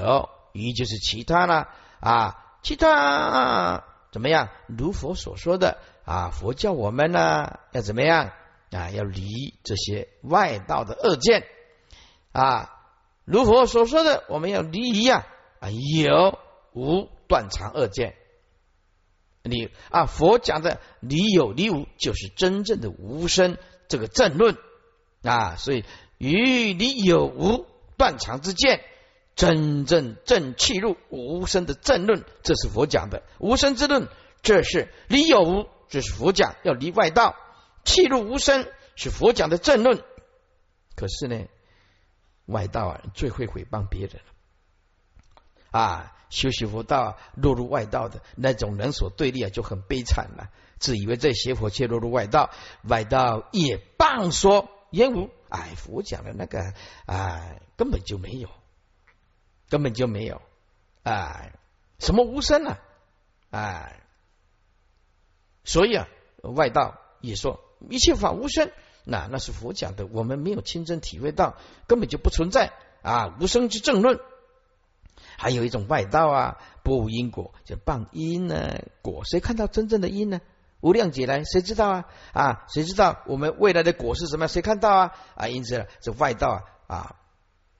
有，于就是其他呢啊，其他怎么样？如佛所说的啊，佛教我们呢要怎么样啊？要离这些外道的恶见啊，如佛所说的，我们要离呀啊，有无断肠恶见。你啊，佛讲的离有离无，就是真正的无生这个正论啊。所以与离有无断肠之见，真正正气入无声的正论，这是佛讲的无声之论。这是离有无，这是佛讲要离外道，气入无声是佛讲的正论。可是呢，外道啊最会诽谤别人啊。修习佛道落入外道的那种人所对立啊，就很悲惨了。自以为在邪佛，却落入外道，外道也谤说言无。哎，佛讲的那个啊，根本就没有，根本就没有。哎，什么无声呢？哎，所以啊，外道也说一切法无声。那那是佛讲的，我们没有亲身体会到，根本就不存在啊，无声之正论。还有一种外道啊，不无因果，就谤因呢果，谁看到真正的因呢？无量劫来，谁知道啊？啊，谁知道我们未来的果是什么？谁看到啊？啊，因此这外道啊啊，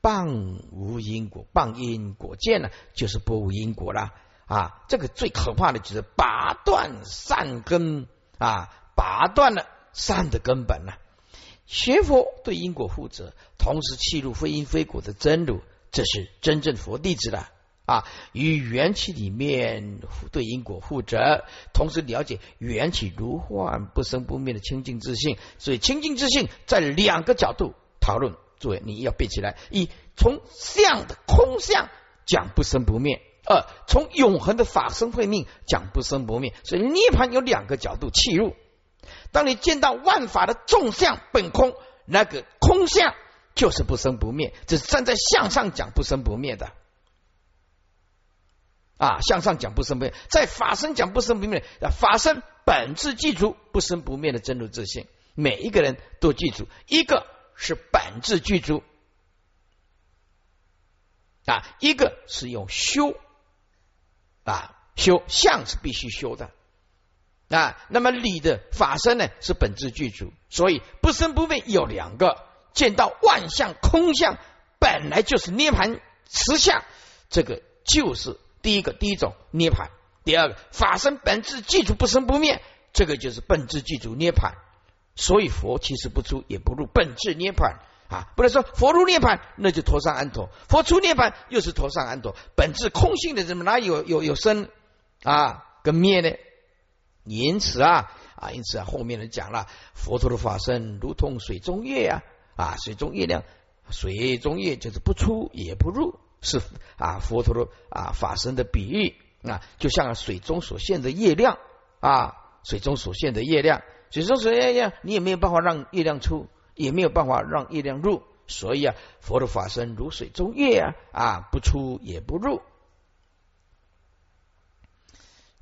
谤无因果，谤因果见呢，就是不无因果了啊。这个最可怕的就是拔断善根啊，拔断了善的根本了。学佛对因果负责，同时弃入非因非果的真如。这是真正佛弟子的啊，与缘起里面对因果负责，同时了解缘起如幻不生不灭的清净自信。所以清净自信在两个角度讨论，诸位你要背起来：一从相的空相讲不生不灭；二从永恒的法身慧命讲不生不灭。所以涅盘有两个角度切入。当你见到万法的众相本空，那个空相。就是不生不灭，只是站在向上讲不生不灭的啊，向上讲不生不灭，在法身讲不生不灭，法身本质记住不生不灭的真如自信，每一个人都记住，一个是本质具足啊，一个是用修啊修相是必须修的啊，那么理的法身呢是本质具足，所以不生不灭有两个。见到万象空相，本来就是涅盘实相，这个就是第一个第一种涅盘。第二个法身本质具足不生不灭，这个就是本质具足涅盘。所以佛其实不出也不入本质涅盘啊，不能说佛入涅盘那就陀上安陀，佛出涅盘又是陀上安陀。本质空性的怎么哪有有有生啊跟灭呢？因此啊啊，因此啊，后面人讲了佛陀的法身如同水中月呀。啊，水中月亮，水中月就是不出也不入，是啊，佛陀的啊法身的比喻啊，就像水中所现的月亮啊，水中所现的月亮，水中所现月亮，你也没有办法让月亮出，也没有办法让月亮入，所以啊，佛的法身如水中月啊，啊，不出也不入，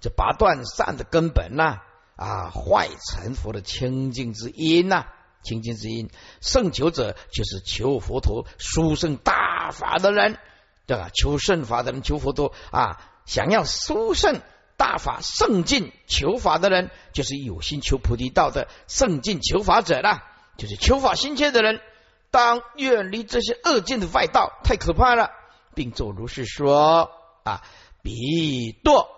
这拔断善的根本呐，啊，坏成佛的清净之因呐。清净之因，圣求者就是求佛陀殊胜大法的人，对吧？求圣法的人，求佛陀啊，想要殊胜大法圣境求法的人，就是有心求菩提道的圣境求法者啦，就是求法心切的人。当远离这些恶境的外道，太可怕了，并作如是说啊，彼堕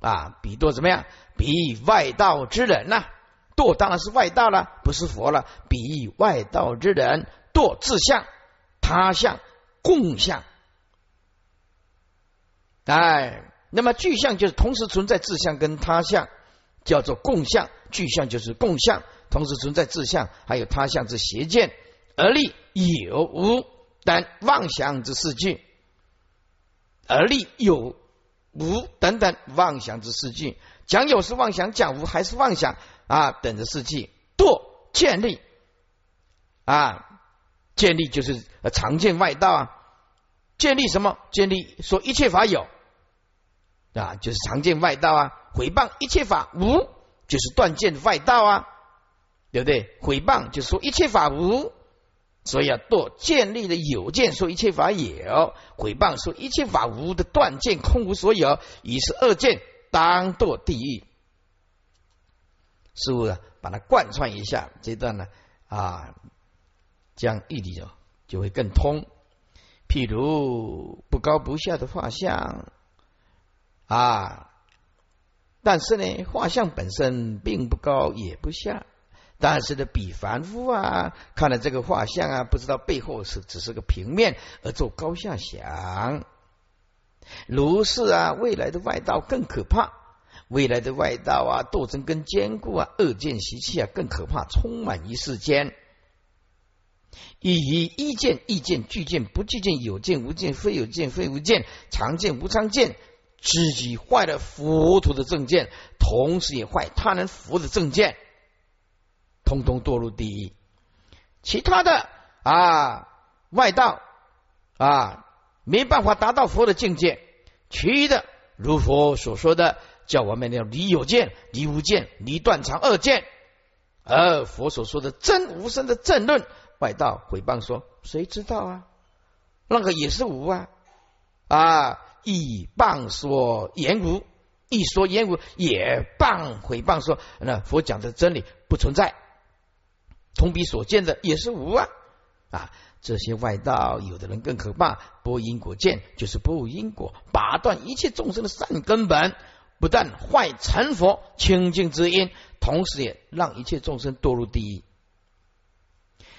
啊，彼堕怎么样？彼外道之人呐。堕当然是外道了，不是佛了。比外道之人堕自相、他相、共相。哎，那么具象就是同时存在自相跟他相，叫做共相。具象就是共相，同时存在自相还有他相之邪见而立有无等妄想之事具，而立有无等等妄想之事具。讲有是妄想，讲无还是妄想。啊，等着世纪堕建立啊，建立就是常见外道啊，建立什么？建立说一切法有啊，就是常见外道啊。毁谤一切法无，就是断见外道啊，对不对？毁谤就是说一切法无，所以要堕建立的有见，说一切法有；毁谤说一切法无的断见，空无所有，已是二见，当堕地狱。师傅把它贯穿一下，这段呢啊，将义理就就会更通。譬如不高不下的画像啊，但是呢，画像本身并不高也不下。但是呢，比凡夫啊，看了这个画像啊，不知道背后是只是个平面，而做高下想。如是啊，未来的外道更可怕。未来的外道啊，斗争更坚固啊，恶见习气啊更可怕，充满于世间。以一见、意见、具见、不具见、有见、无见、非有见、非无见、常见、无常见，自己坏了佛陀的正见，同时也坏他人佛的正见。通通堕入地狱，其他的啊外道啊没办法达到佛的境界，其余的如佛所说的，叫我们要离有见、离无见、离断肠二见，而佛所说的真无生的正论，外道毁谤说，谁知道啊？那个也是无啊啊！以谤说言无，一说言无也谤毁谤说，那佛讲的真理不存在。同比所见的也是无啊啊！这些外道，有的人更可怕，不因果见就是不因果，拔断一切众生的善根本，不但坏成佛清净之因，同时也让一切众生堕入地狱。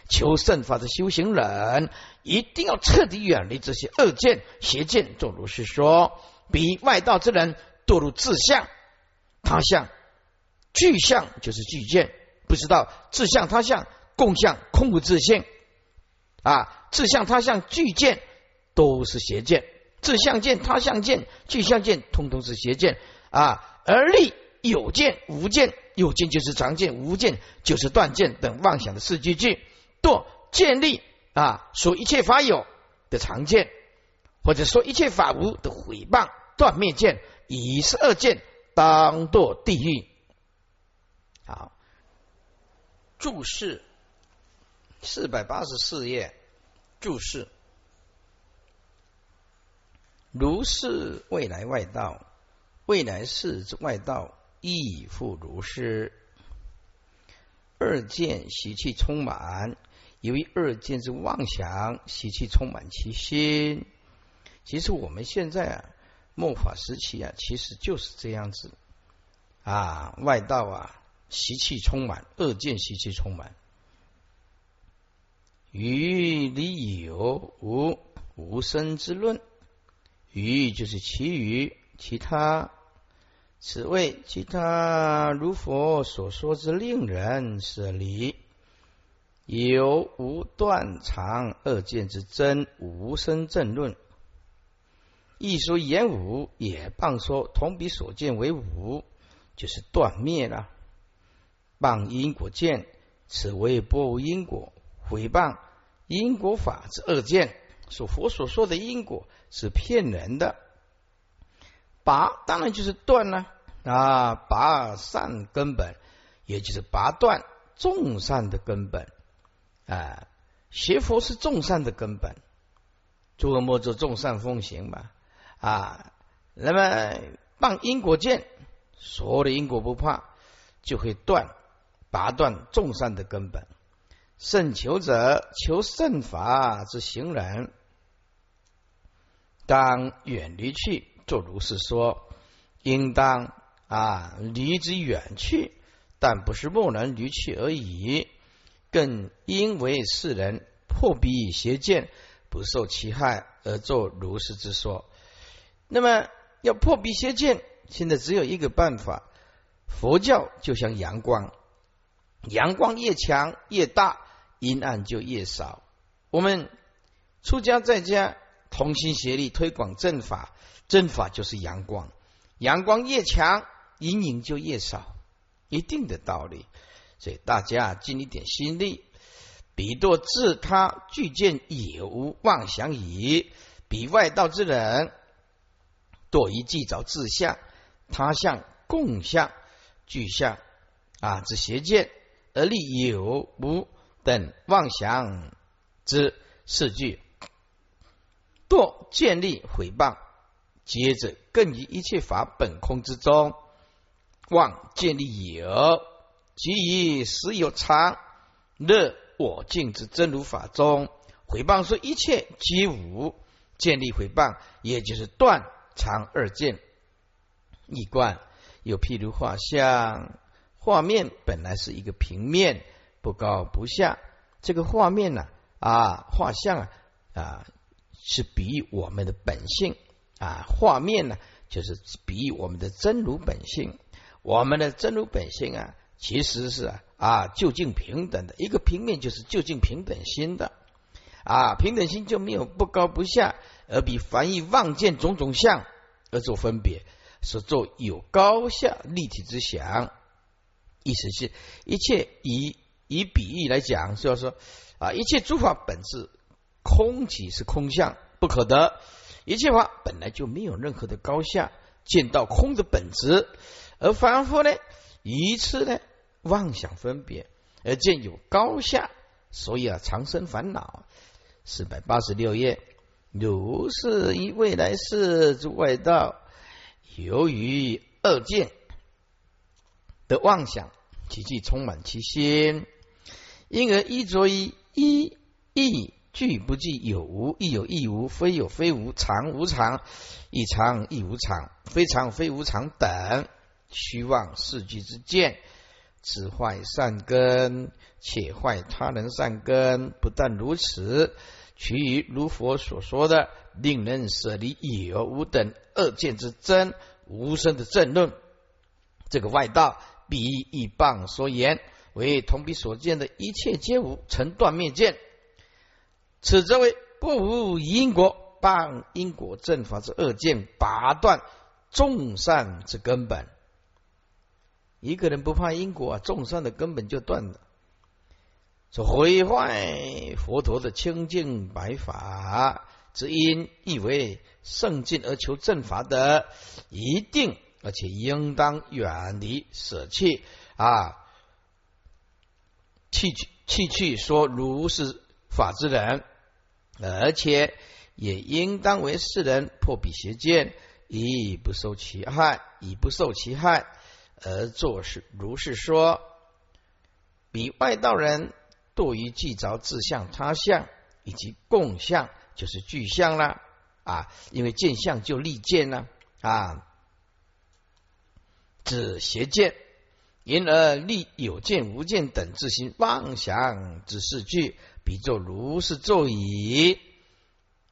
求圣法的修行人，一定要彻底远离这些恶见邪见。正如是说，比外道之人堕入自相、他相、具相，就是具见。不知道自相他相共相空无自性啊，自相他相具见都是邪见，自相见他相见具相见通通是邪见啊，而立有见无见，有见就是常见，无见就是断见等妄想的四句句，堕建立啊，说一切法有的常见，或者说一切法无的毁谤断灭见，以是二见，当堕地狱。好。注释四百八十四页，注释如是未来外道，未来世之外道亦复如是。二见习气充满，由于二见之妄想习气充满其心。其实我们现在啊，末法时期啊，其实就是这样子啊，外道啊。习气充满，恶见习气充满。于理有无无生之论，于就是其余其他，此谓其他如佛所说之令人舍离有无断常恶见之真无生正论。一说言无，也谤说同比所见为无，就是断灭了。谤因果见，此为不无因果；毁谤因果法之恶见，所佛所说的因果是骗人的。拔当然就是断了啊，拔善根本，也就是拔断众善的根本啊。学佛是众善的根本，诸恶莫作，众善奉行嘛啊。那么谤因果见，所有的因果不怕，就会断。拔断众善的根本，胜求者求胜法之行人，当远离去。作如是说，应当啊离之远去，但不是莫能离去而已，更因为世人破彼邪见，不受其害而作如是之说。那么要破彼邪见，现在只有一个办法，佛教就像阳光。阳光越强越大，阴暗就越少。我们出家在家同心协力推广正法，正法就是阳光。阳光越强，阴影就越少，一定的道理。所以大家尽一点心力，彼多自他具见有无妄想矣。彼外道之人，多于计找自相、他相、共相、具相啊之邪见。而立有无等妄想之四句，堕建立毁谤，接着更于一切法本空之中，妄建立有，即以实有常，乐我净之真如法中，毁谤说一切皆无，建立毁谤，也就是断常二见。一观又譬如画像，画面本来是一个平面，不高不下。这个画面呢，啊，画像啊，啊，是比喻我们的本性啊。画面呢，就是比喻我们的真如本性。我们的真如本性啊，其实是啊，究竟平等的。一个平面就是究竟平等心的啊，平等心就没有不高不下，而比凡意望见种种相而做分别。是做有高下立体之想，意思是一切以以比喻来讲，是要说啊，一切诸法本质空即是空相不可得，一切法本来就没有任何的高下，见到空的本质，而凡夫呢，一次呢妄想分别，而见有高下，所以啊，长生烦恼。四百八十六页，如是以未来世之外道。由于二见的妄想，其气充满其心，因而依着于一亦具不具有无，亦有亦无，非有非无，常无常，亦常亦无常，非常非无常等虚妄四句之见，此坏善根，且坏他人善根。不但如此，其余如佛所说的。令人舍离有无等恶见之真无声的正论，这个外道比一棒所言为同彼所见的一切皆无成断灭见，此则为不无因果棒因果正法之恶见拔断众善之根本。一个人不怕因果啊，众善的根本就断了，说毁坏佛陀的清净白法。之因，亦为圣境而求正法的，一定而且应当远离舍弃啊，弃去弃去说如是法之人，而且也应当为世人破彼邪见，以不受其害，以不受其害而作是如是说。比外道人多于计着自相他相以及共相。就是具象了啊，因为见相就立见了啊，指邪见，因而立有见无见等自行妄想之事句，比作如是作矣，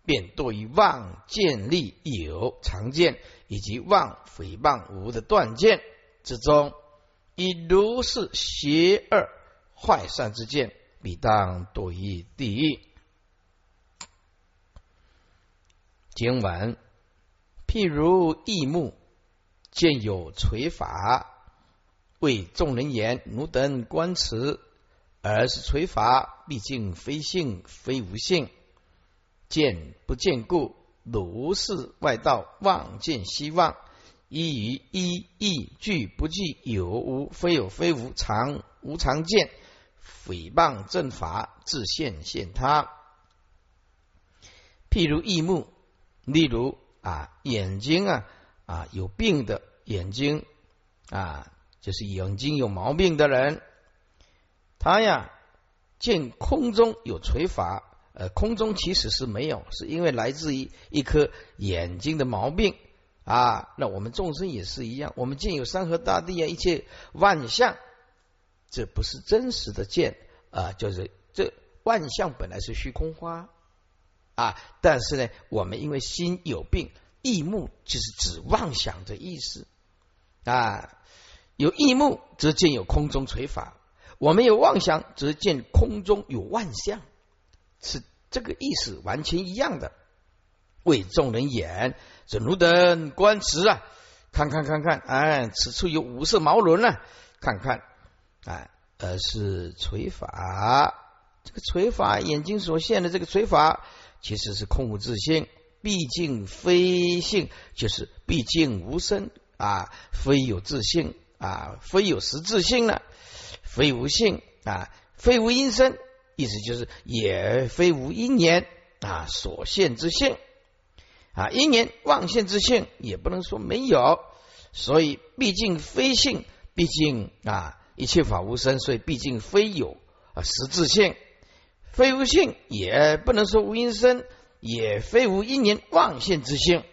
便多于妄见立有常见，以及妄诽谤无的断见之中，以如是邪恶坏善之见，必当堕于地狱。经文，譬如异目见有垂法，为众人言奴等观此，而是垂法，毕竟非性非无性，见不见故，如是外道望见希望，依于一意具不具有无，非有非无，常无常见，诽谤正法，自现现他。譬如异目。例如啊，眼睛啊啊有病的眼睛啊，就是眼睛有毛病的人，他呀见空中有垂法，呃，空中其实是没有，是因为来自于一颗眼睛的毛病啊。那我们众生也是一样，我们见有山河大地啊，一切万象，这不是真实的见啊，就是这万象本来是虚空花。啊！但是呢，我们因为心有病，异目就是指妄想的意思啊。有异目，则见有空中垂法；我们有妄想，则见空中有万象，是这个意思，完全一样的。为众人眼，这如等观持啊，看看看看，哎，此处有五色毛轮啊，看看，哎，而是垂法。这个垂法，眼睛所现的这个垂法。其实是空无自性，毕竟非性，就是毕竟无生啊，非有自性啊，非有实自性呢，非无性啊，非无因生意思就是也非无因缘啊所现之性啊，因缘妄现之性也不能说没有，所以毕竟非性，毕竟啊一切法无生，所以毕竟非有啊实质性，非无性也不能说无因生，也非无因缘妄现之性，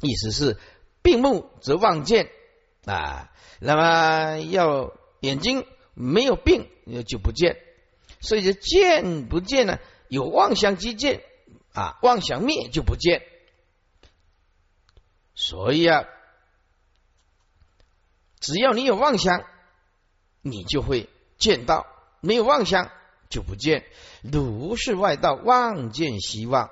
意思是病目则妄见啊，那么要眼睛没有病就不见。所以就，见不见呢？有妄想即见啊，妄想灭就不见。所以啊，只要你有妄想，你就会见到；没有妄想就不见。如是外道妄见希望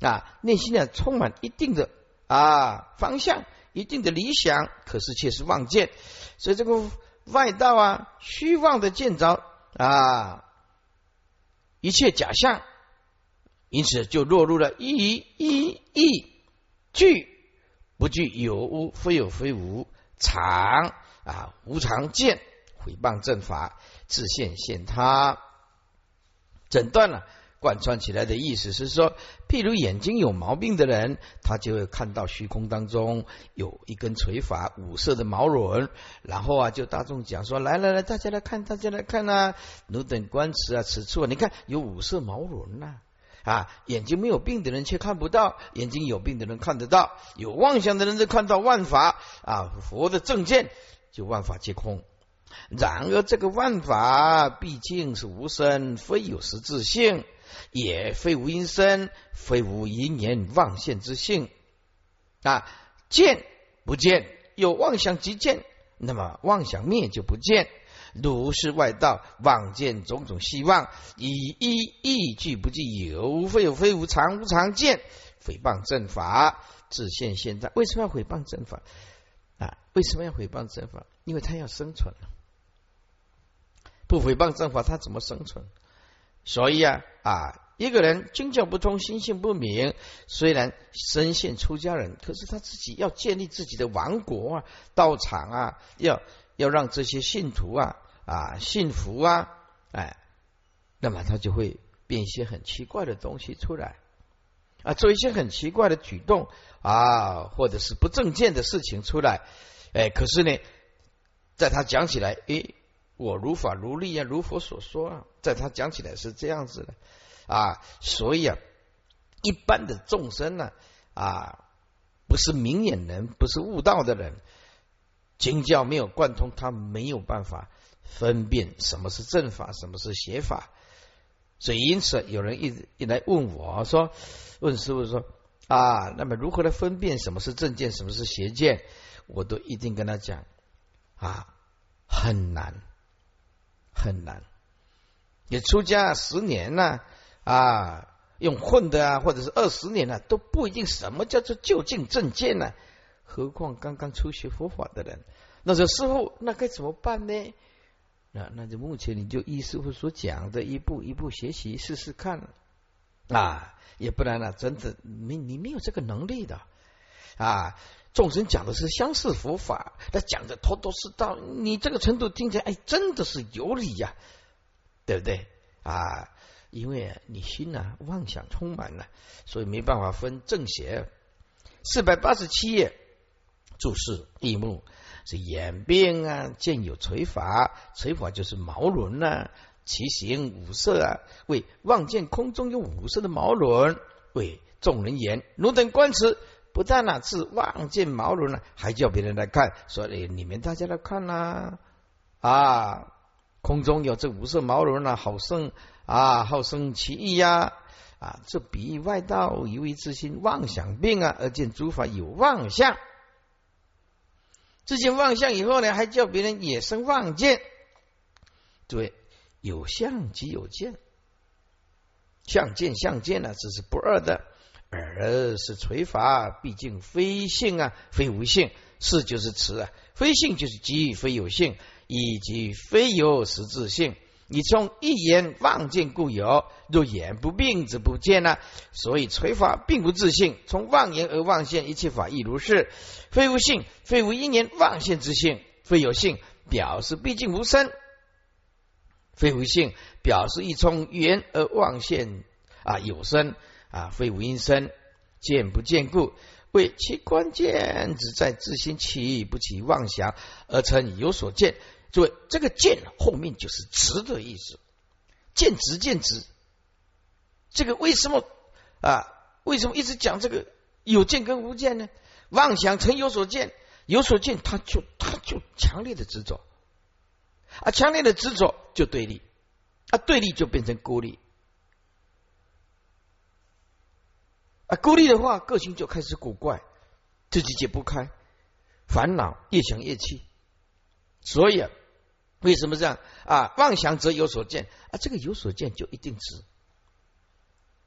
啊，内心呢充满一定的啊方向，一定的理想，可是却是妄见。所以这个外道啊，虚妄的见着啊。一切假象，因此就落入了一一一具不具有无非有非无常啊无常见毁谤正法自现现他诊断了贯穿起来的意思是说，譬如眼睛有毛病的人，他就会看到虚空当中有一根垂发五色的毛轮，然后啊，就大众讲说，来来来，大家来看，大家来看啊，汝等观此啊，此处你看有五色毛轮呐啊，啊眼睛没有病的人却看不到，眼睛有病的人看得到，有妄想的人就看到万法啊，佛的正见就万法皆空。然而这个万法毕竟是无生，非有实质性。也非无因生，非无因缘妄现之性啊！见不见，有妄想即见，那么妄想灭就不见。如是外道妄见种种希望，以一意句不具有，非有非无常无常见，诽谤正法，自现现在。为什么要诽谤正法啊？为什么要诽谤正法？因为他要生存不诽谤正法，他怎么生存？所以啊啊，一个人经教不通，心性不明，虽然身现出家人，可是他自己要建立自己的王国啊、道场啊，要要让这些信徒啊啊信服啊，哎，那么他就会变一些很奇怪的东西出来啊，做一些很奇怪的举动啊，或者是不正见的事情出来，哎，可是呢，在他讲起来，诶。我如法如律啊，如佛所说啊，在他讲起来是这样子的啊，所以啊，一般的众生呢啊，不是明眼人，不是悟道的人，经教没有贯通，他没有办法分辨什么是正法，什么是邪法，所以因此有人一一来问我说，问师傅说啊，那么如何来分辨什么是正见，什么是邪见？我都一定跟他讲啊，很难。很难，你出家十年呢啊，用混的啊，或者是二十年呢，都不一定什么叫做就近正见呢。何况刚刚初学佛法的人，那说师傅，那该怎么办呢？那那就目前你就依师傅所讲的一步一步学习试试看啊，也不然呢，真的没你没有这个能力的啊。众生讲的是相似佛法，他讲的头头是道，你这个程度听起来，哎，真的是有理呀，对不对啊？因为你心呐妄想充满了，所以没办法分正邪。四百八十七页注释一目是眼病啊，见有垂法，垂法就是毛轮呐，其形五色啊，为望见空中有五色的毛轮，为众人言，汝等观此。不但呢是望见毛轮呢，还叫别人来看，说以你们大家来看呐啊，空中有这五色毛轮呢，好生啊，好生奇异呀啊，这比喻外道以为之心妄想病啊，而见诸法有妄相，自见妄相以后呢，还叫别人也生妄见，对，有相即有见，相见相见呢，这是不二的。而是垂法，毕竟非性啊，非无性。是就是词啊，非性就是即非有性，以及非有实质性。你从一言望见故有，若言不病则不见呢。所以垂法并不自信，从妄言而妄现，一切法亦如是。非无性，非无因言妄现之性，非有性，表示毕竟无生。非无性，表示一冲圆而妄现啊有生啊非无因生，见不见故，为其关键只在自心起不起妄想而成有所见。诸位，这个见后面就是执的意思，见执见执。这个为什么啊？为什么一直讲这个有见跟无见呢？妄想成有所见，有所见，他就他就强烈的执着啊，强烈的执着就对立啊，对立就变成孤立啊，孤立的话，个性就开始古怪，自己解不开，烦恼越想越气，所以啊，为什么这样啊？妄想则有所见啊，这个有所见就一定执。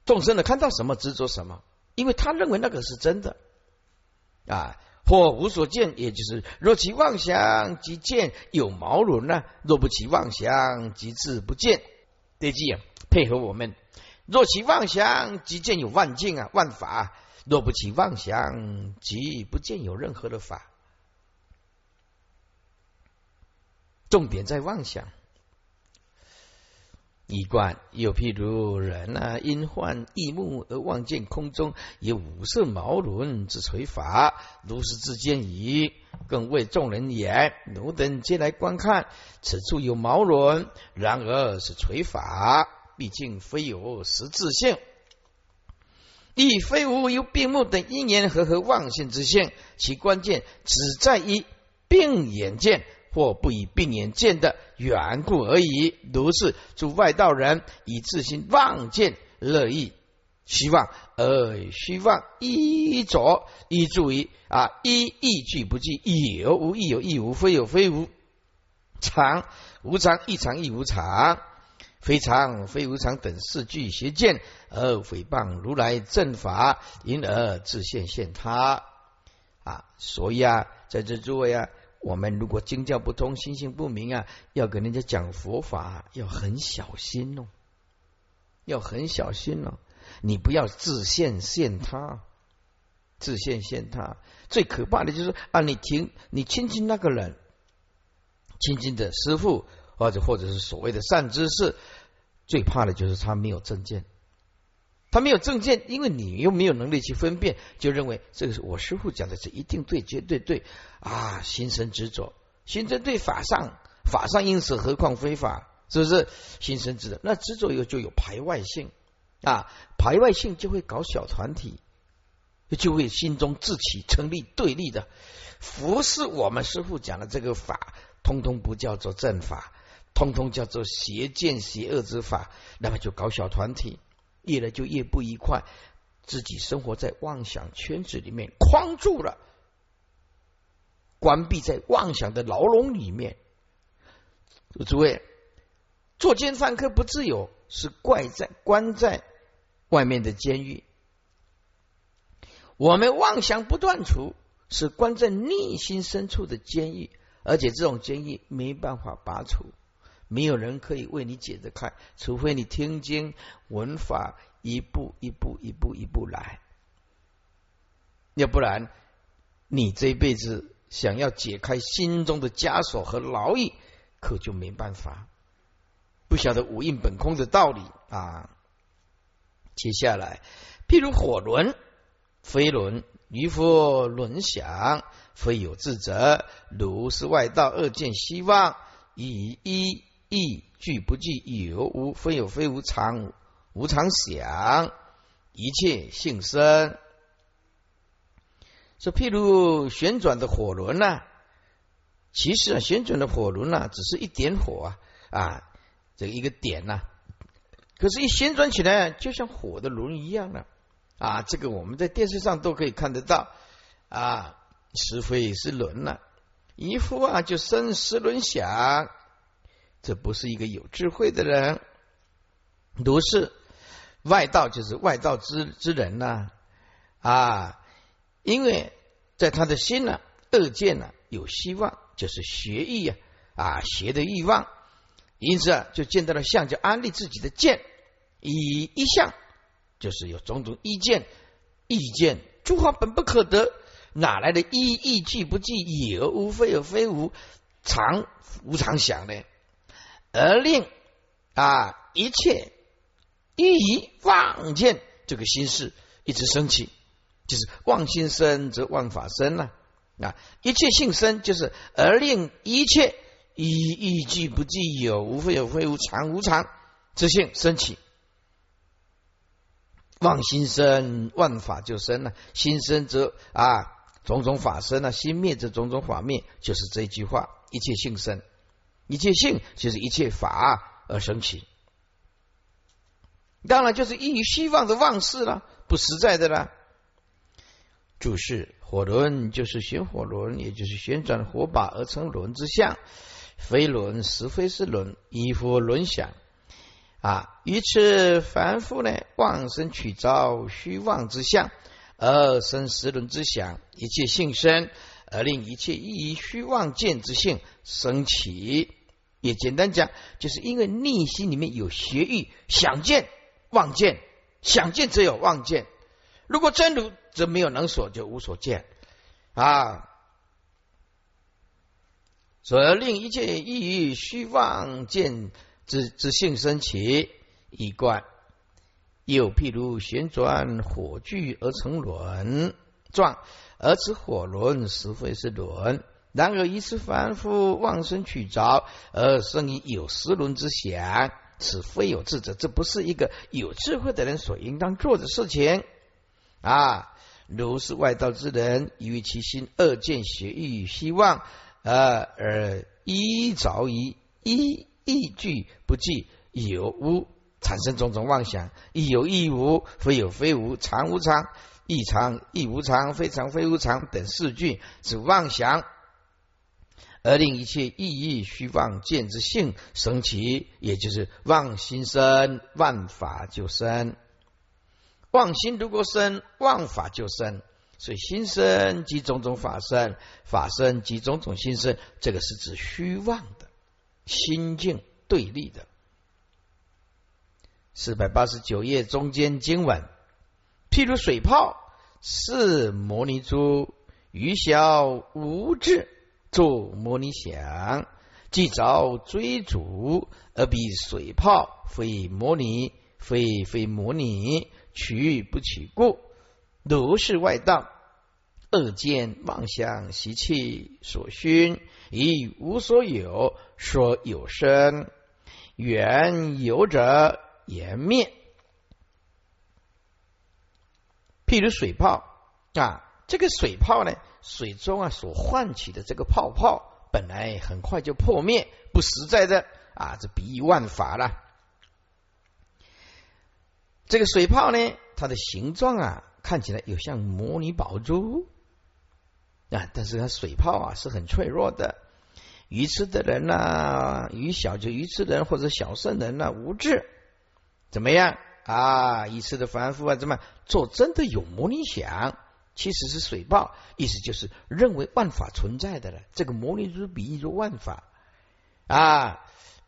众生呢，看到什么执着什么，因为他认为那个是真的啊，或无所见，也就是若其妄想即见有毛轮呢，若不其妄想即自不见。对记啊，配合我们，若其妄想即见有万境啊，万法；若不其妄想即不见有任何的法。重点在妄想。一观又譬如人啊，因患异目而望见空中有五色毛轮之垂法，如是之见矣。更为众人言：奴等皆来观看，此处有毛轮，然而是垂法，毕竟非有实质性，亦非无有病目等因缘和合妄性之性。其关键只在于病眼见。或不以病眼见的缘故而已。如是诸外道人以自心妄见乐意希望而虚妄依着依注于啊依意具不具有无亦有亦无非有非无常无常亦常亦无常非常非无常等四句邪见而诽谤如来正法，因而自现现他啊！所以啊，在这诸位啊。我们如果经教不通、心性不明啊，要跟人家讲佛法，要很小心哦，要很小心哦。你不要自陷陷他，自陷陷他。最可怕的就是啊，你听你亲近那个人，亲近的师傅或者或者是所谓的善知识，最怕的就是他没有正见。他没有正见，因为你又没有能力去分辨，就认为这个是我师傅讲的是一定对，绝对对啊！心生执着，心生对法上，法上因此何况非法？是不是心生执着？那执着有就有排外性啊，排外性就会搞小团体，就会心中自起成立对立的。服是我们师傅讲的这个法，通通不叫做正法，通通叫做邪见邪恶之法，那么就搞小团体。越来就越不愉快，自己生活在妄想圈子里面，框住了，关闭在妄想的牢笼里面。诸位，作奸犯科不自由，是怪在关在外面的监狱；我们妄想不断除，是关在内心深处的监狱，而且这种监狱没办法拔除。没有人可以为你解得开，除非你听经闻法，一步一步、一步一步来。要不然，你这辈子想要解开心中的枷锁和牢狱，可就没办法。不晓得五蕴本空的道理啊。接下来，譬如火轮、飞轮，渔夫轮想，非有智者，如是外道恶见希望，以一。意具不具有无非有非无常无常想一切性生。说譬如旋转的火轮呐，其实啊旋转的火轮呐只是一点火啊啊这一个点呐，可是，一旋转起来就像火的轮一样了啊！这个我们在电视上都可以看得到啊，是非是轮了，一副啊就生十轮想。这不是一个有智慧的人，如是外道就是外道之之人呐啊！因为在他的心呢，恶见呢有希望，就是学艺啊啊学的欲望，因此啊就见到了相，就安利自己的见，以一相就是有种种意见，意见诸法本不可得，哪来的意意具不具有无非有非无常无常想呢？而令啊一切一一妄见这个心事一直升起，就是妄心生则妄法生了啊！一切性生就是而令一切依依据不具有无非有非无常无常之性升起，妄心生万法就生了，心生则啊种种法生了，心灭则种种法灭，就是这句话：一切性生，一切性就是一切法而升起。当然就是依于希望的妄事了，不实在的了。注释：火轮就是旋火轮，也就是旋转火把而成轮之相。非轮实非是轮，依佛轮想啊。于此凡夫呢，妄生取招虚妄之相，而生实轮之想，一切性生，而令一切依于虚妄见之性生起。也简单讲，就是因为内心里面有邪欲，想见。望见，想见则有望见。如果真如，则没有能所，就无所见啊。所令一切意欲虚妄见之之性生起，一贯。又譬如旋转火炬而成轮状，而此火轮实非是轮。然而一次凡夫妄生取着，而生于有十轮之想。此非有智者，这不是一个有智慧的人所应当做的事情啊！如是外道之人，于其心恶见邪欲希望，呃而依着于依依据不计有无，产生种种妄想，亦有亦无，非有非无，常无常，亦常亦无常，非常非无常等四句是妄想。而令一切意义虚妄见之性生起，也就是妄心生，万法就生。妄心如果生，妄法就生。所以心生即种种法生，法生即种种心生。这个是指虚妄的心境对立的。四百八十九页中间经文，譬如水泡是摩尼珠，鱼小无智。做模拟想，既着追逐，而比水泡非模拟，非非模拟，取不取故，如是外道，恶见妄想习气所熏，以无所有说有生，缘有者言灭。譬如水泡啊，这个水泡呢？水中啊所唤起的这个泡泡，本来很快就破灭，不实在的啊，这比喻万法了。这个水泡呢，它的形状啊，看起来有像模拟宝珠啊，但是它水泡啊是很脆弱的。愚痴的人呐，愚小就愚痴人或者小圣人呐，无智怎么样啊？愚痴的凡夫啊，怎么做真的有模拟想？其实是水泡，意思就是认为万法存在的了。这个摩尼珠比喻作万法啊，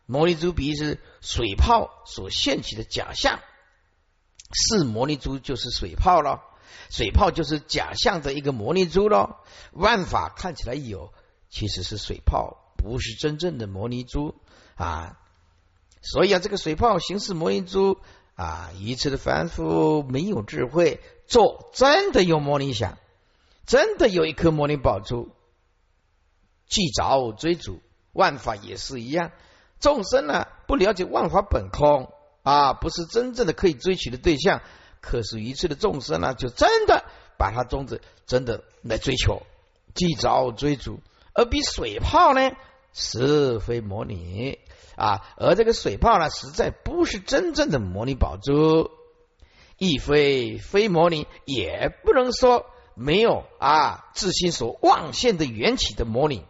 摩尼珠比喻是水泡所现起的假象，是摩尼珠就是水泡了，水泡就是假象的一个摩尼珠喽。万法看起来有，其实是水泡，不是真正的摩尼珠啊。所以啊，这个水泡形似摩尼珠啊，愚痴的凡夫没有智慧。做真的有模拟想，真的有一颗模拟宝珠，既着追逐万法也是一样。众生呢不了解万法本空啊，不是真正的可以追取的对象。可是一次的众生呢，就真的把它种子真的来追求，既着追逐，而比水泡呢是非模拟啊，而这个水泡呢，实在不是真正的模拟宝珠。亦非非模拟，也不能说没有啊自心所妄现的缘起的模拟。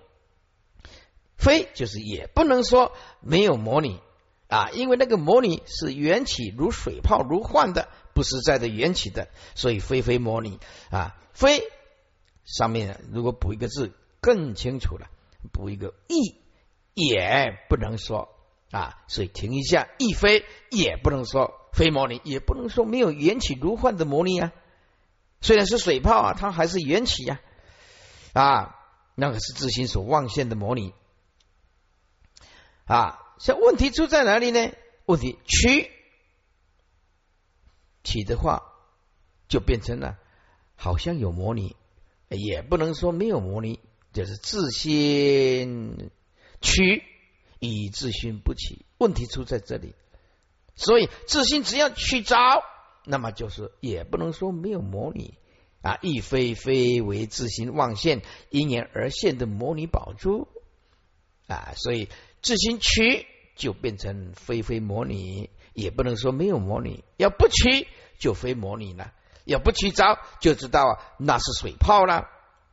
非就是也不能说没有模拟啊，因为那个模拟是缘起如水泡如幻的，不实在的缘起的，所以非非模拟啊。非上面如果补一个字更清楚了，补一个亦也不能说啊，所以停一下，一非也不能说。非模拟也不能说没有缘起如幻的模拟啊，虽然是水泡啊，它还是缘起呀啊，那个是自心所妄现的模拟啊。像问题出在哪里呢？问题取取的话，就变成了好像有模拟，也不能说没有模拟，就是自心取以自心不起。问题出在这里，所以自心只要取着，那么就是也不能说没有模拟啊，亦非非为自心妄现因缘而现的模拟宝珠。啊，所以自心取就变成非非模拟，也不能说没有模拟，要不取就非模拟了，要不取着就知道，那是水泡了，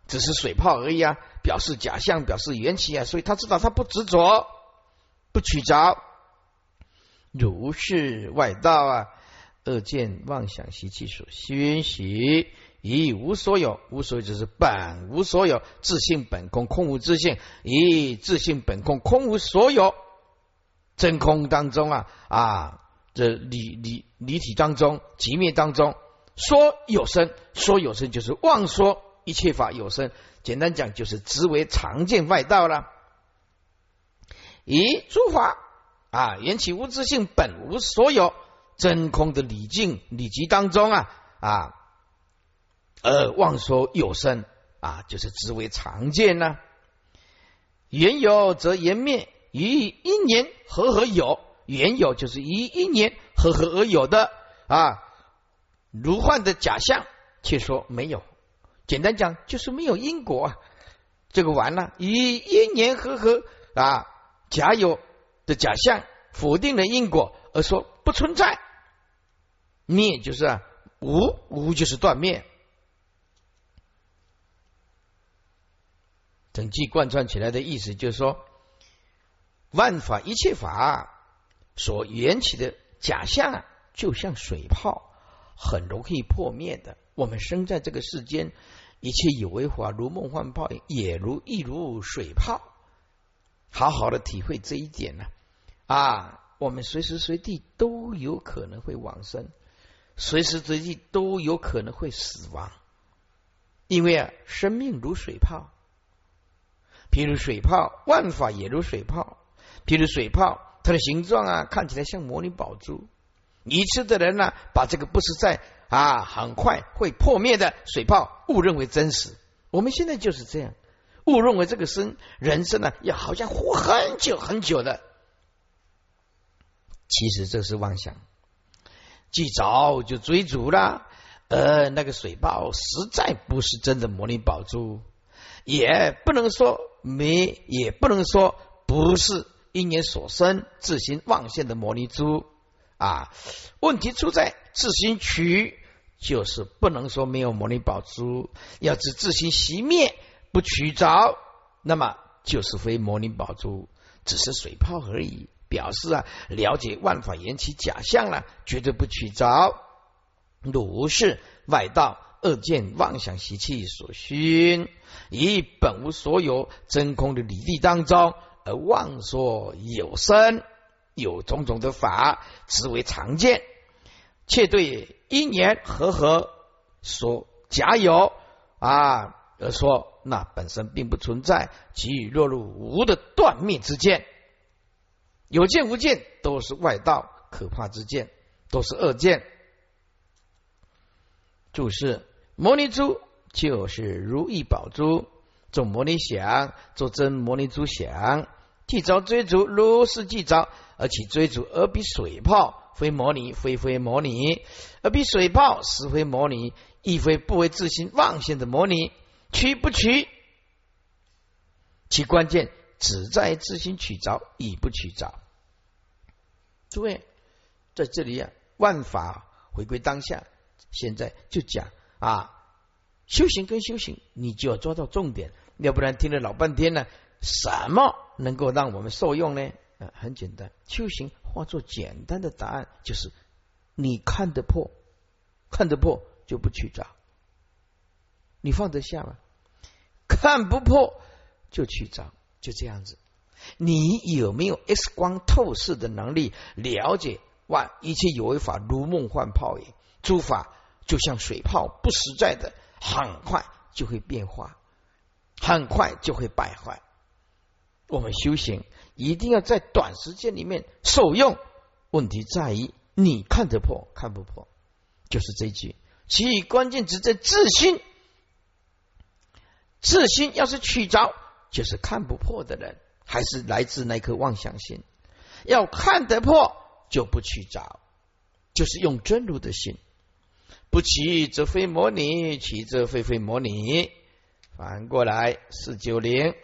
只是水泡而已啊，表示假象，表示缘起啊，所以他知道他不执着，不取着。如是外道啊，恶见妄想习气所熏习，以无所有，无所有就是本无所有，自性本空，空无自性，以自性本空，空无所有，真空当中啊啊，这离离离体当中，极灭当中，说有生，说有生就是妄说一切法有生，简单讲就是直为常见外道了，以诸法。啊，缘起无自性，本无所有，真空的理境理极当中啊啊，而妄说有生啊，就是只为常见呢。缘有则缘灭，于因缘合合有，缘有就是以因缘合合而有的啊，如幻的假象，却说没有。简单讲，就是没有因果，这个完了，以因缘合合啊，假有。的假象否定了因果，而说不存在，灭就是啊无，无就是断灭。整句贯穿起来的意思就是说，万法一切法所缘起的假象，就像水泡，很容易破灭的。我们生在这个世间，一切有为法如梦幻泡影，也如亦如水泡。好好的体会这一点呢，啊，我们随时随地都有可能会往生，随时随地都有可能会死亡，因为啊，生命如水泡，譬如水泡，万法也如水泡，譬如水泡，它的形状啊，看起来像魔女宝珠，愚痴的人呢，把这个不是在啊，很快会破灭的水泡误认为真实，我们现在就是这样。误认为这个生人生呢，要好像活很久很久的，其实这是妄想。既早就追逐了，而那个水泡实在不是真的魔力宝珠，也不能说没，也不能说不是因缘所生自行妄现的魔力珠啊。问题出在自行取，就是不能说没有魔力宝珠，要知自行熄灭。不取着，那么就是非摩尼宝珠，只是水泡而已。表示啊，了解万法缘起假象了，绝对不取着。如是外道恶见妄想习气所熏，以本无所有真空的理地当中，而妄说有生有种种的法，此为常见。却对因缘和合所假有啊。而说那本身并不存在，即与落入无的断灭之见，有见无见都是外道可怕之见，都是恶见。注释：摩尼珠就是如意宝珠，做摩尼想，做真摩尼珠想，既着追逐，如是既着，而其追逐而比水泡非摩尼，非非摩尼，而比水泡实非摩尼，亦非不为自心妄现的摩尼。取不取？其关键只在自心取着，已不取着。诸位，在这里啊，万法回归当下，现在就讲啊，修行跟修行，你就要抓到重点，要不然听了老半天呢，什么能够让我们受用呢？啊，很简单，修行化作简单的答案，就是你看得破，看得破就不去找。你放得下吗？看不破就去找，就这样子。你有没有 X 光透视的能力，了解万一切有为法如梦幻泡影，诸法就像水泡，不实在的，很快就会变化，很快就会败坏。我们修行一定要在短时间里面受用，问题在于你看得破看不破，就是这句。其关键只在自心，自心要是取着，就是看不破的人，还是来自那颗妄想心。要看得破，就不去找，就是用真如的心。不起则非魔女，起则非非魔女。反过来，四九零，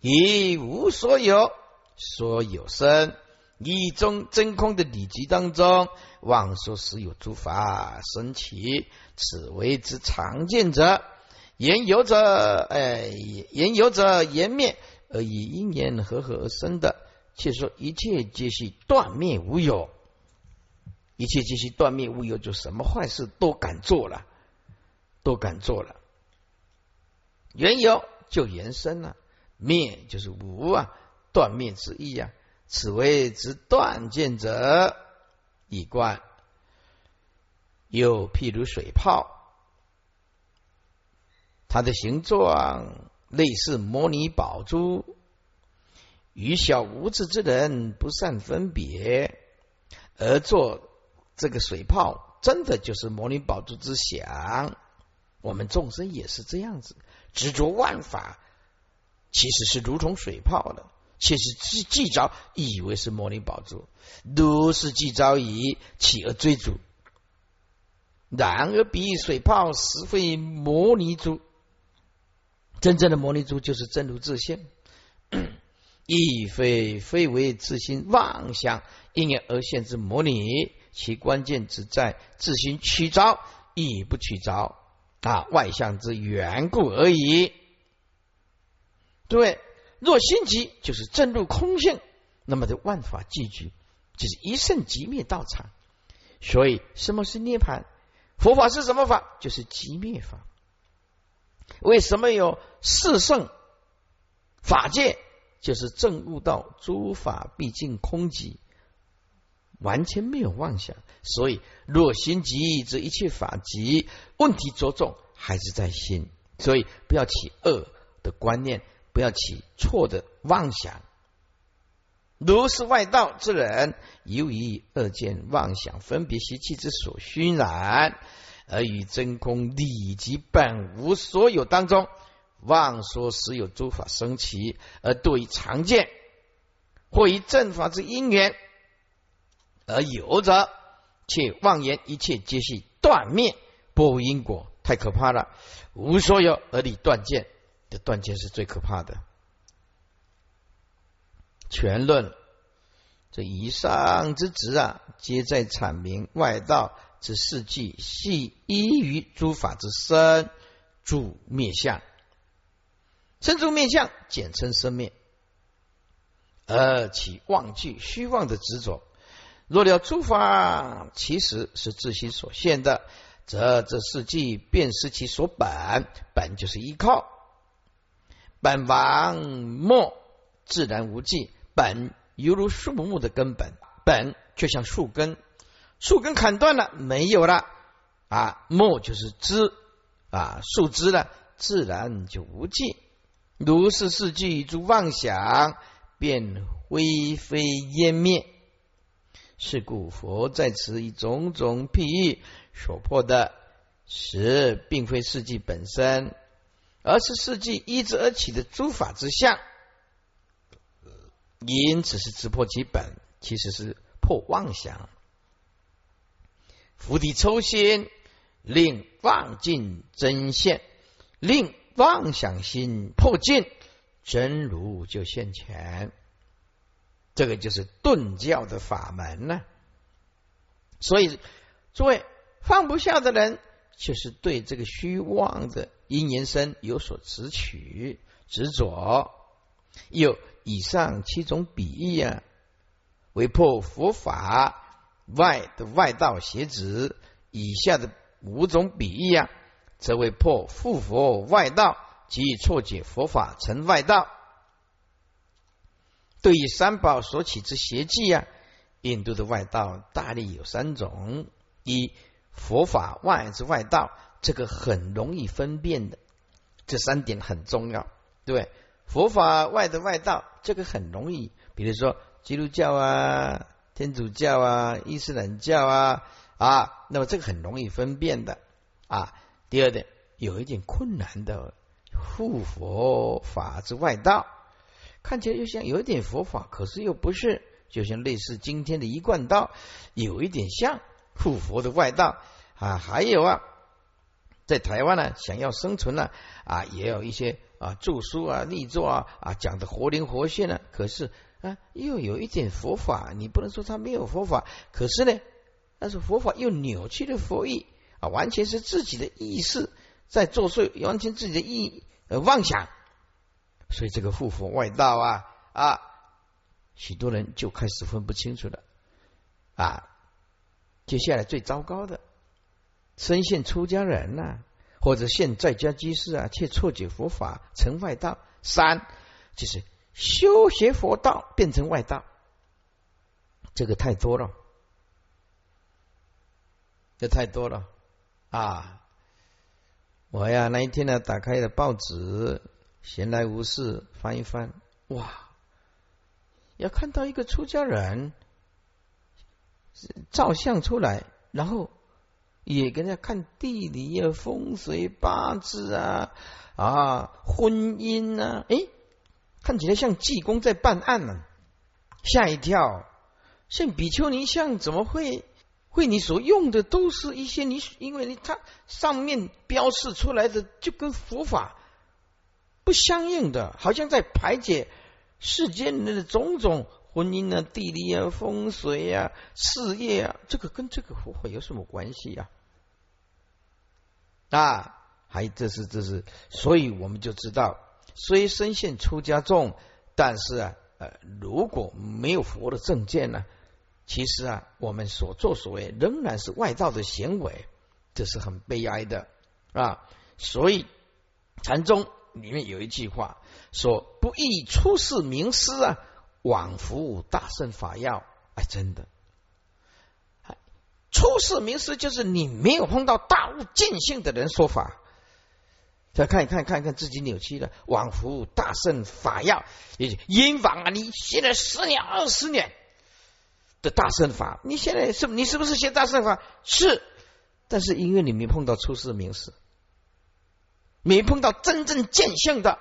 以无所有，所有生，一中真空的理局当中，妄说实有诸法生起，此为之常见者。言有者，哎，言有者言灭。而以因缘和合而生的，却说一切皆系断灭无有，一切皆系断灭无有，就什么坏事都敢做了，都敢做了。缘有就缘生了，灭就是无啊，断灭之意啊。此为之断见者，以观。又譬如水泡，它的形状。类似摩尼宝珠，愚小无知之人不善分别，而做这个水泡，真的就是摩尼宝珠之想。我们众生也是这样子，执着万法，其实是如同水泡的，其实既既着以为是摩尼宝珠，都是既着以起而追逐。然而比水泡实非摩尼珠。真正的摩尼珠就是真如自性，亦非非为自心妄想因缘而现之摩尼，其关键只在自心取着，亦不取着啊外向之缘故而已。对，若心急就是正入空性，那么的万法俱具，就是一圣即灭道场。所以，什么是涅盘？佛法是什么法？就是即灭法。为什么有四圣法界？就是证悟到诸法毕竟空寂，完全没有妄想。所以若心急则一切法即。问题着重还是在心，所以不要起恶的观念，不要起错的妄想。如是外道之人，由于二见妄想分别习气之所熏染。而与真空理及本无所有当中，妄说实有诸法生起，而多于常见，或以正法之因缘而有者，且妄言一切皆系断灭，不无因果，太可怕了。无所有而立断见的断见是最可怕的。全论这以上之职啊，皆在阐明外道。之事迹系依于诸法之生诸灭相，生诸灭相简称生灭，而其妄具虚妄的执着。若了诸法其实是自心所现的，则这世迹便是其所本，本就是依靠。本王末自然无迹，本犹如树木的根本，本就像树根。树根砍断了，没有了啊！木就是枝啊，树枝了，自然就无尽。如是世句诸妄想，便灰飞烟灭。是故佛在此以种种譬喻所破的，实并非世纪本身，二十世纪一之而起的诸法之相。因此是直破其本，其实是破妄想。釜底抽薪，令妄尽真现，令妄想心破尽，真如就现前。这个就是顿教的法门呢。所以，诸位放不下的人，就是对这个虚妄的因缘身有所执取、执着。有以上七种比喻啊，为破佛法。外的外道邪子，以下的五种比喻啊，则为破复佛外道及错解佛法成外道。对于三宝所起之邪计啊，印度的外道大力有三种：一佛法外之外道，这个很容易分辨的，这三点很重要，对佛法外的外道，这个很容易，比如说基督教啊、天主教啊、伊斯兰教啊啊，那么这个很容易分辨的啊。第二点，有一点困难的护佛法之外道，看起来又像有一点佛法，可是又不是，就像类似今天的一贯道，有一点像护佛的外道啊。还有啊，在台湾呢，想要生存呢啊，也有一些啊著书啊、立作啊啊讲的活灵活现呢，可是啊又有一点佛法，你不能说他没有佛法，可是呢，但是佛法又扭曲了佛意。啊，完全是自己的意识在作祟，完全自己的意呃妄想，所以这个护佛外道啊啊，许多人就开始分不清楚了啊。接下来最糟糕的，身现出家人呐，或者现在家居士啊，却错解佛法成外道。三就是修学佛道变成外道，这个太多了，这太多了。啊，我呀那一天呢，打开了报纸，闲来无事翻一翻，哇，要看到一个出家人照相出来，然后也跟人家看地理啊、风水八字啊、啊婚姻啊，哎，看起来像济公在办案呢，吓一跳，像比丘尼像怎么会？会你所用的都是一些你，因为你它上面标示出来的就跟佛法不相应的，好像在排解世间人的种种婚姻啊、地理啊、风水啊、事业啊，这个跟这个佛法有什么关系呀？啊，还这是这是，所以我们就知道，虽身现出家众，但是啊，呃，如果没有佛的正见呢？其实啊，我们所作所为仍然是外道的行为，这是很悲哀的啊。所以禅宗里面有一句话说：“不易出世名师啊，往复大圣法要。”哎，真的，初世名师就是你没有碰到大悟见性的人说法。再看一看，看一看自己扭曲了，往复大圣法要，因枉啊！你学了十年、二十年。的大圣法，你现在是你是不是学大圣法？是，但是因为你没碰到初世名师，没碰到真正见性的，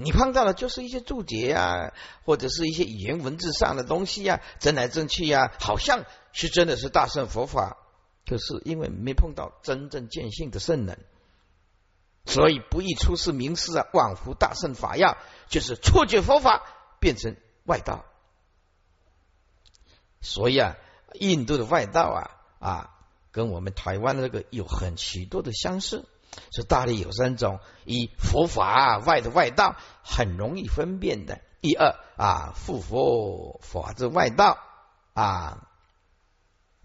你碰到的就是一些注解啊，或者是一些语言文字上的东西啊，争来争去呀，好像是真的是大圣佛法，可是因为没碰到真正见性的圣人，所以不易出世名师啊，枉服大圣法要，就是错觉佛法变成外道。所以啊，印度的外道啊啊，跟我们台湾的这个有很许多的相似。说大力有三种，一佛法外的外道，很容易分辨的；第二啊，复佛法之外道啊。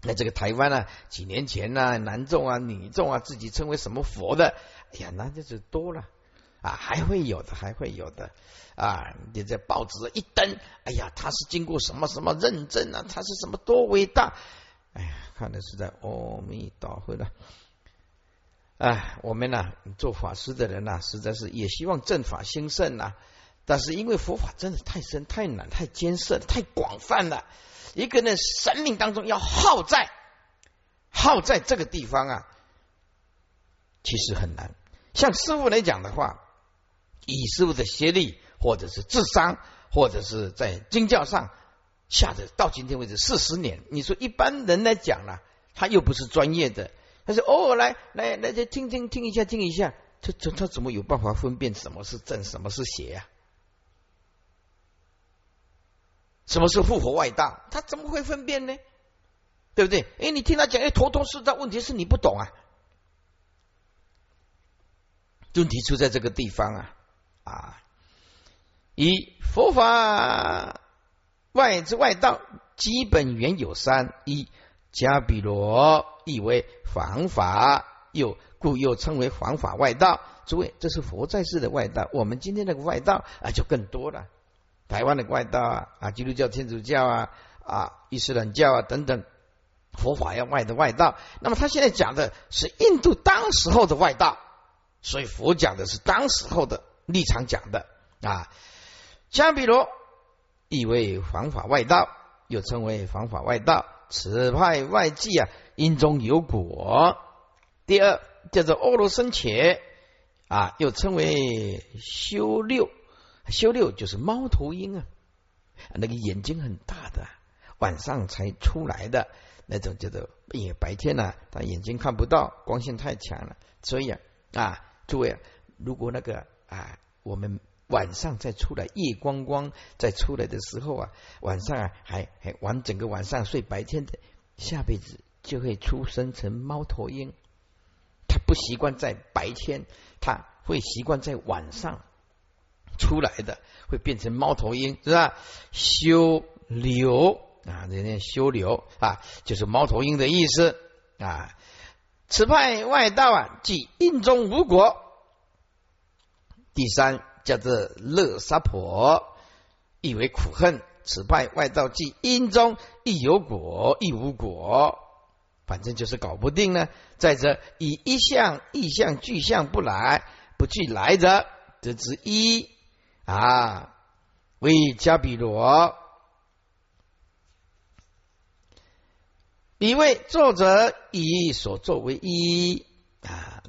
那这个台湾呢，几年前呢，男众啊、女众啊，自己称为什么佛的，哎呀，那就是多了啊，还会有的，还会有的。啊！你在报纸一登，哎呀，他是经过什么什么认证啊？他是什么多伟大？哎呀，看的是在阿弥陀佛了。哎，我们呢做法师的人呐，实在是也希望正法兴盛呐。但是因为佛法真的太深、太难、太艰涩、太广泛了，一个人生命当中要耗在耗在这个地方啊，其实很难。像师傅来讲的话，以师傅的学历。或者是智商，或者是在经教上下的，到今天为止四十年。你说一般人来讲呢，他又不是专业的，他是偶尔来来来，就听听听一下，听一下，他他他怎么有办法分辨什么是正，什么是邪呀？什么是复活外道？他怎么会分辨呢？对不对？哎，你听他讲，哎，头头是道。问题是你不懂啊，问题出在这个地方啊啊！一佛法外之外道，基本原有三：一加比罗意为防法，又故又称为防法外道。诸位，这是佛在世的外道。我们今天那个外道啊，就更多了。台湾的外道啊，啊，基督教、天主教啊，啊，伊斯兰教啊等等，佛法要外的外道。那么他现在讲的是印度当时候的外道，所以佛讲的是当时候的立场讲的啊。加比如亦为方法外道，又称为方法外道。此派外迹啊，因中有果。第二叫做欧罗生且啊，又称为修六。修六就是猫头鹰啊，那个眼睛很大的，晚上才出来的那种叫做也白天呢，他眼睛看不到，光线太强了。所以啊啊，诸位，如果那个啊，我们晚上再出来，夜光光再出来的时候啊，晚上啊还还玩整个晚上睡白天的，下辈子就会出生成猫头鹰。他不习惯在白天，他会习惯在晚上出来的，会变成猫头鹰，是吧？修流啊，人家修流啊，就是猫头鹰的意思啊。此派外道啊，即印中无果。第三叫做乐沙婆，意为苦恨。此派外道即因中亦有果，亦无果，反正就是搞不定呢。再者，以一项意象具象不来，不具来者，则之一啊，为加比罗。一位作者以所作为一啊，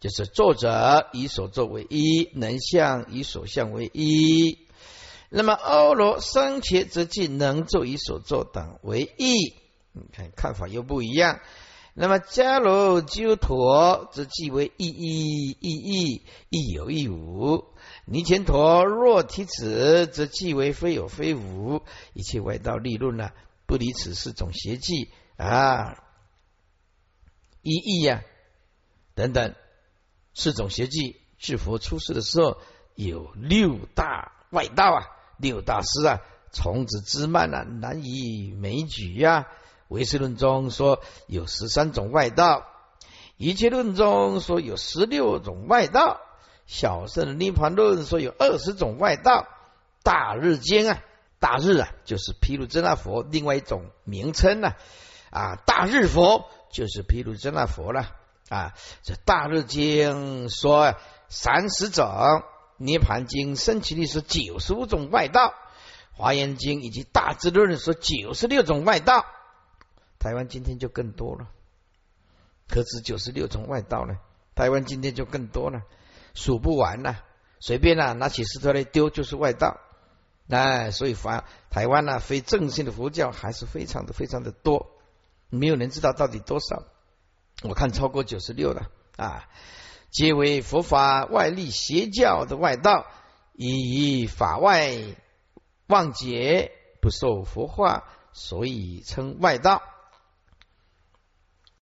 就是作者以所作为一，能相以所相为一。那么欧罗生前则即能作以所作等为一。你看看法又不一样。那么迦罗鸠陀则即为一一一一一有一无。尼乾陀若提此，则即为非有非无。一切外道立论呢？不离此四种邪计啊，一义呀等等四种邪计。智佛出世的时候有六大外道啊，六大师啊，从子之慢啊，难以枚举呀。唯识论中说有十三种外道，一切论中说有十六种外道，小圣涅盘论说有二十种外道，大日经啊。大日啊，就是毗卢遮那佛另外一种名称呢啊，大日佛就是毗卢遮那佛了啊。这大日经说三十种，涅盘经、升起力说九十五种外道，华严经以及大智论说九十六种外道。台湾今天就更多了，可止九十六种外道呢。台湾今天就更多了，数不完了，随便啊拿起石头来丢就是外道。哎，所以法台湾呢，非正信的佛教还是非常的非常的多，没有人知道到底多少。我看超过九十六了啊，皆为佛法外力邪教的外道，以法外妄解，不受佛化，所以称外道。